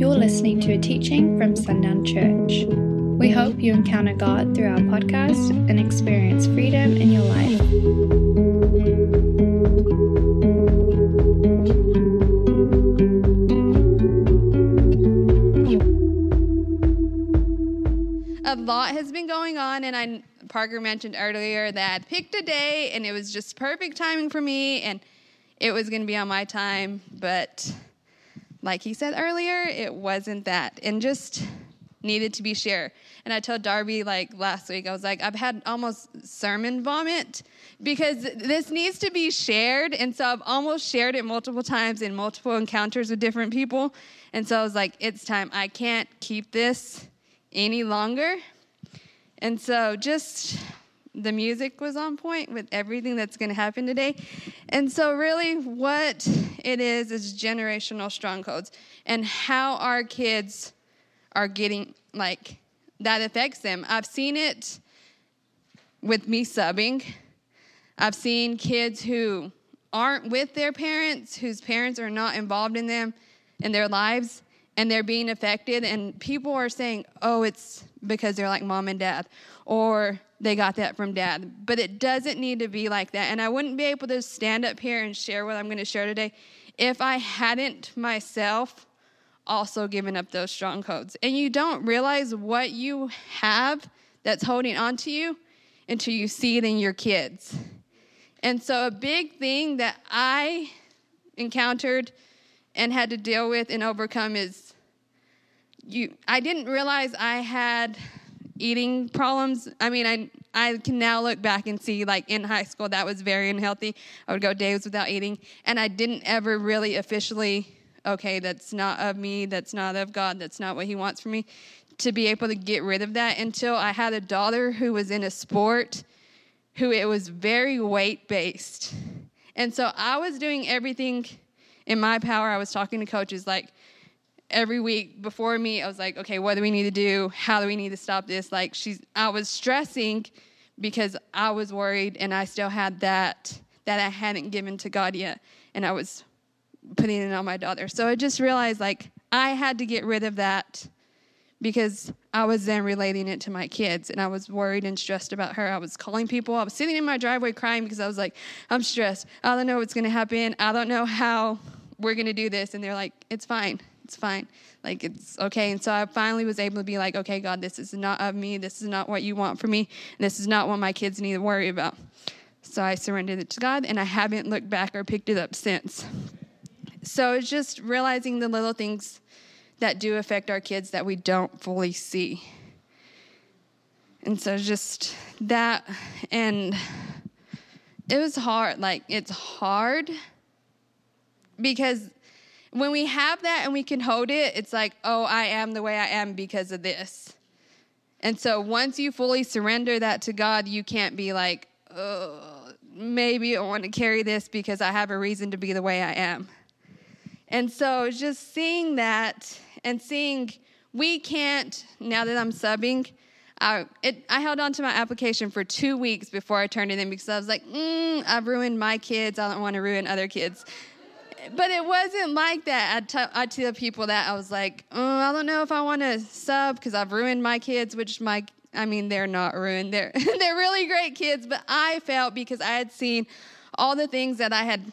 You're listening to a teaching from Sundown Church. We hope you encounter God through our podcast and experience freedom in your life. a lot has been going on and I Parker mentioned earlier that I picked a day and it was just perfect timing for me and it was going to be on my time but like he said earlier it wasn't that. And just needed to be shared. And I told Darby like last week I was like I've had almost sermon vomit because this needs to be shared. And so I've almost shared it multiple times in multiple encounters with different people. And so I was like it's time. I can't keep this any longer. And so just the music was on point with everything that's going to happen today. And so, really, what it is is generational strongholds and how our kids are getting like that affects them. I've seen it with me subbing, I've seen kids who aren't with their parents, whose parents are not involved in them in their lives and they're being affected and people are saying oh it's because they're like mom and dad or they got that from dad. But it doesn't need to be like that and i wouldn't be able to stand up here and share what i'm going to share today if i hadn't myself also given up those strongholds and you don't realize what you have that's holding on to you until you see it in your kids. And so a big thing that i encountered and had to deal with and overcome is you I didn't realize I had eating problems. I mean, I I can now look back and see like in high school that was very unhealthy. I would go days without eating and I didn't ever really officially okay, that's not of me, that's not of God, that's not what he wants for me to be able to get rid of that until I had a daughter who was in a sport who it was very weight based. And so I was doing everything in my power. I was talking to coaches like every week before me. I was like, okay, what do we need to do? How do we need to stop this? Like she's, I was stressing because I was worried, and I still had that that I hadn't given to God yet, and I was putting it on my daughter. So I just realized like I had to get rid of that because I was then relating it to my kids and I was worried and stressed about her. I was calling people. I was sitting in my driveway crying because I was like, I'm stressed. I don't know what's going to happen. I don't know how we're going to do this. And they're like, it's fine. It's fine. Like, it's okay. And so I finally was able to be like, okay, God, this is not of me. This is not what you want for me. And this is not what my kids need to worry about. So I surrendered it to God and I haven't looked back or picked it up since. So it's just realizing the little things that do affect our kids that we don't fully see. And so just that and it was hard. Like it's hard because when we have that and we can hold it, it's like, "Oh, I am the way I am because of this." And so once you fully surrender that to God, you can't be like, "Oh, maybe I want to carry this because I have a reason to be the way I am." And so just seeing that and seeing we can't, now that I'm subbing, I, it, I held on to my application for two weeks before I turned it in because I was like, mm, I've ruined my kids. I don't want to ruin other kids. But it wasn't like that. I'd, t- I'd tell people that. I was like, oh, I don't know if I want to sub because I've ruined my kids, which my, I mean, they're not ruined. They're, they're really great kids. But I felt because I had seen all the things that I had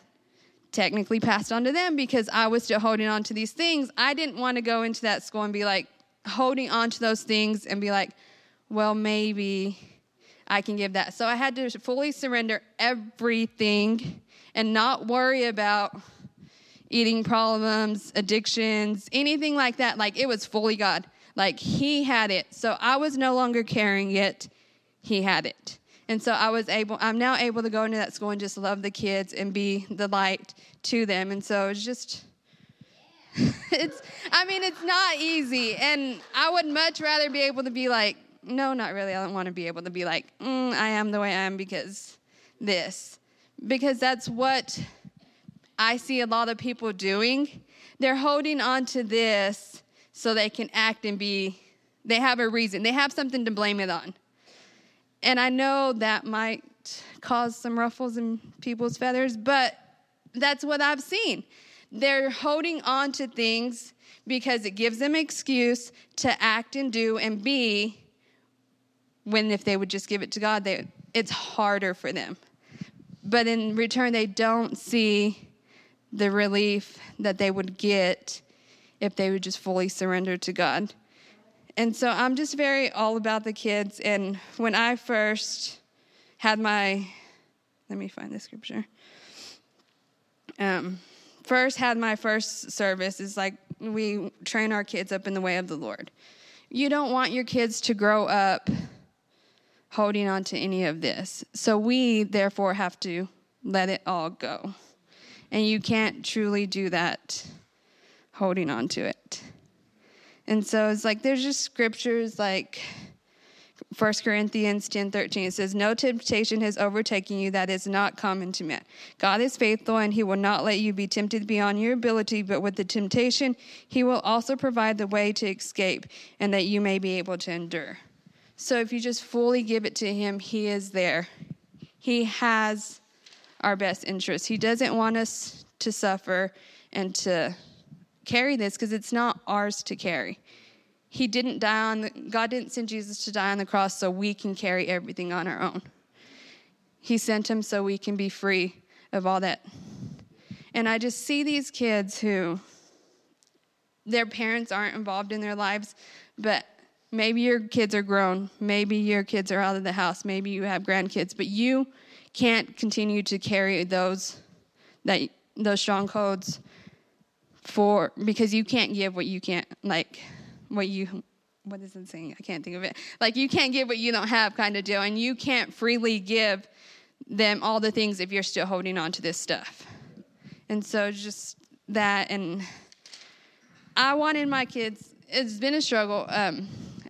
technically passed on to them because I was still holding on to these things. I didn't want to go into that school and be like holding on to those things and be like, well, maybe I can give that. So I had to fully surrender everything and not worry about eating problems, addictions, anything like that. Like it was fully God. Like He had it. So I was no longer carrying it, He had it. And so I was able, I'm now able to go into that school and just love the kids and be the light to them. And so it's just, it's, I mean, it's not easy. And I would much rather be able to be like, no, not really. I don't want to be able to be like, mm, I am the way I am because this. Because that's what I see a lot of people doing. They're holding on to this so they can act and be, they have a reason, they have something to blame it on. And I know that might cause some ruffles in people's feathers, but that's what I've seen. They're holding on to things because it gives them excuse to act and do and be when if they would just give it to God, they, it's harder for them. But in return, they don't see the relief that they would get if they would just fully surrender to God. And so I'm just very all about the kids. And when I first had my, let me find the scripture. Um, first had my first service is like we train our kids up in the way of the Lord. You don't want your kids to grow up holding on to any of this. So we therefore have to let it all go. And you can't truly do that holding on to it. And so it's like there's just scriptures like 1 Corinthians 10 13, it says, No temptation has overtaken you that is not common to man. God is faithful, and he will not let you be tempted beyond your ability, but with the temptation, he will also provide the way to escape, and that you may be able to endure. So if you just fully give it to him, he is there. He has our best interest. He doesn't want us to suffer and to carry this because it's not ours to carry. He didn't die on the, God didn't send Jesus to die on the cross so we can carry everything on our own. He sent him so we can be free of all that. And I just see these kids who their parents aren't involved in their lives, but maybe your kids are grown, maybe your kids are out of the house, maybe you have grandkids, but you can't continue to carry those that those strongholds for because you can't give what you can't like what you what is it saying? I can't think of it. Like you can't give what you don't have kind of deal. And you can't freely give them all the things if you're still holding on to this stuff. And so just that and I wanted my kids it's been a struggle. Um,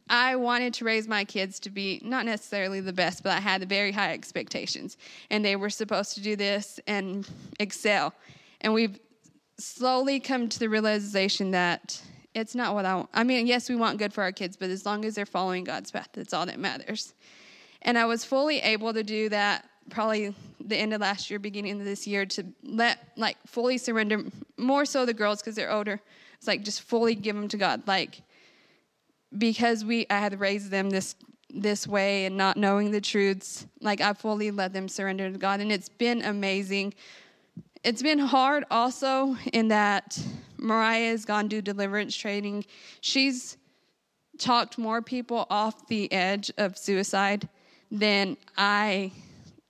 I wanted to raise my kids to be not necessarily the best, but I had the very high expectations. And they were supposed to do this and excel. And we've slowly come to the realization that it's not what I want. I mean, yes, we want good for our kids, but as long as they're following God's path, that's all that matters. And I was fully able to do that probably the end of last year, beginning of this year, to let, like, fully surrender, more so the girls because they're older. It's like just fully give them to God. Like, because we, I had raised them this this way and not knowing the truths, like I fully let them surrender to God. And it's been amazing it's been hard also in that Mariah has gone to deliverance training. She's talked more people off the edge of suicide than I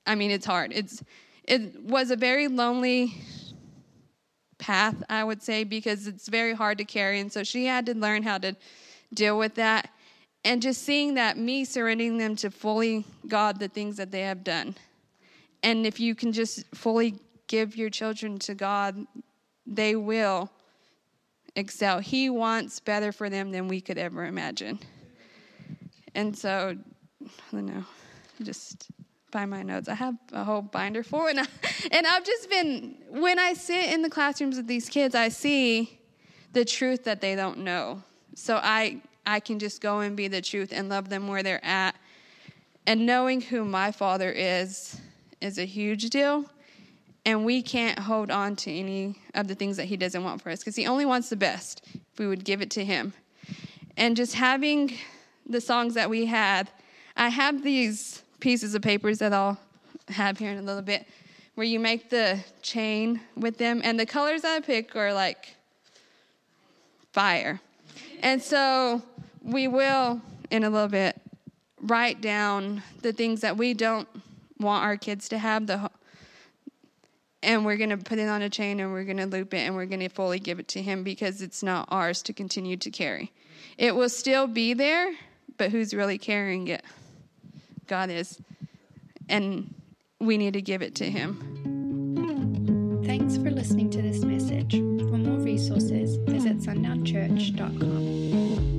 I mean it's hard. It's it was a very lonely path, I would say, because it's very hard to carry. And so she had to learn how to deal with that. And just seeing that, me surrendering them to fully God, the things that they have done. And if you can just fully give your children to God, they will excel. He wants better for them than we could ever imagine. And so, I don't know, just by my notes. I have a whole binder full, and, I, and I've just been, when I sit in the classrooms with these kids, I see the truth that they don't know. So I, I can just go and be the truth and love them where they're at. And knowing who my father is is a huge deal and we can't hold on to any of the things that he doesn't want for us because he only wants the best if we would give it to him. And just having the songs that we had i have these pieces of papers that i'll have here in a little bit where you make the chain with them and the colors i pick are like fire. And so we will in a little bit write down the things that we don't want our kids to have the and we're going to put it on a chain and we're going to loop it and we're going to fully give it to him because it's not ours to continue to carry. It will still be there, but who's really carrying it? God is. And we need to give it to him. Thanks for listening to this message. For more resources, visit sundownchurch.com.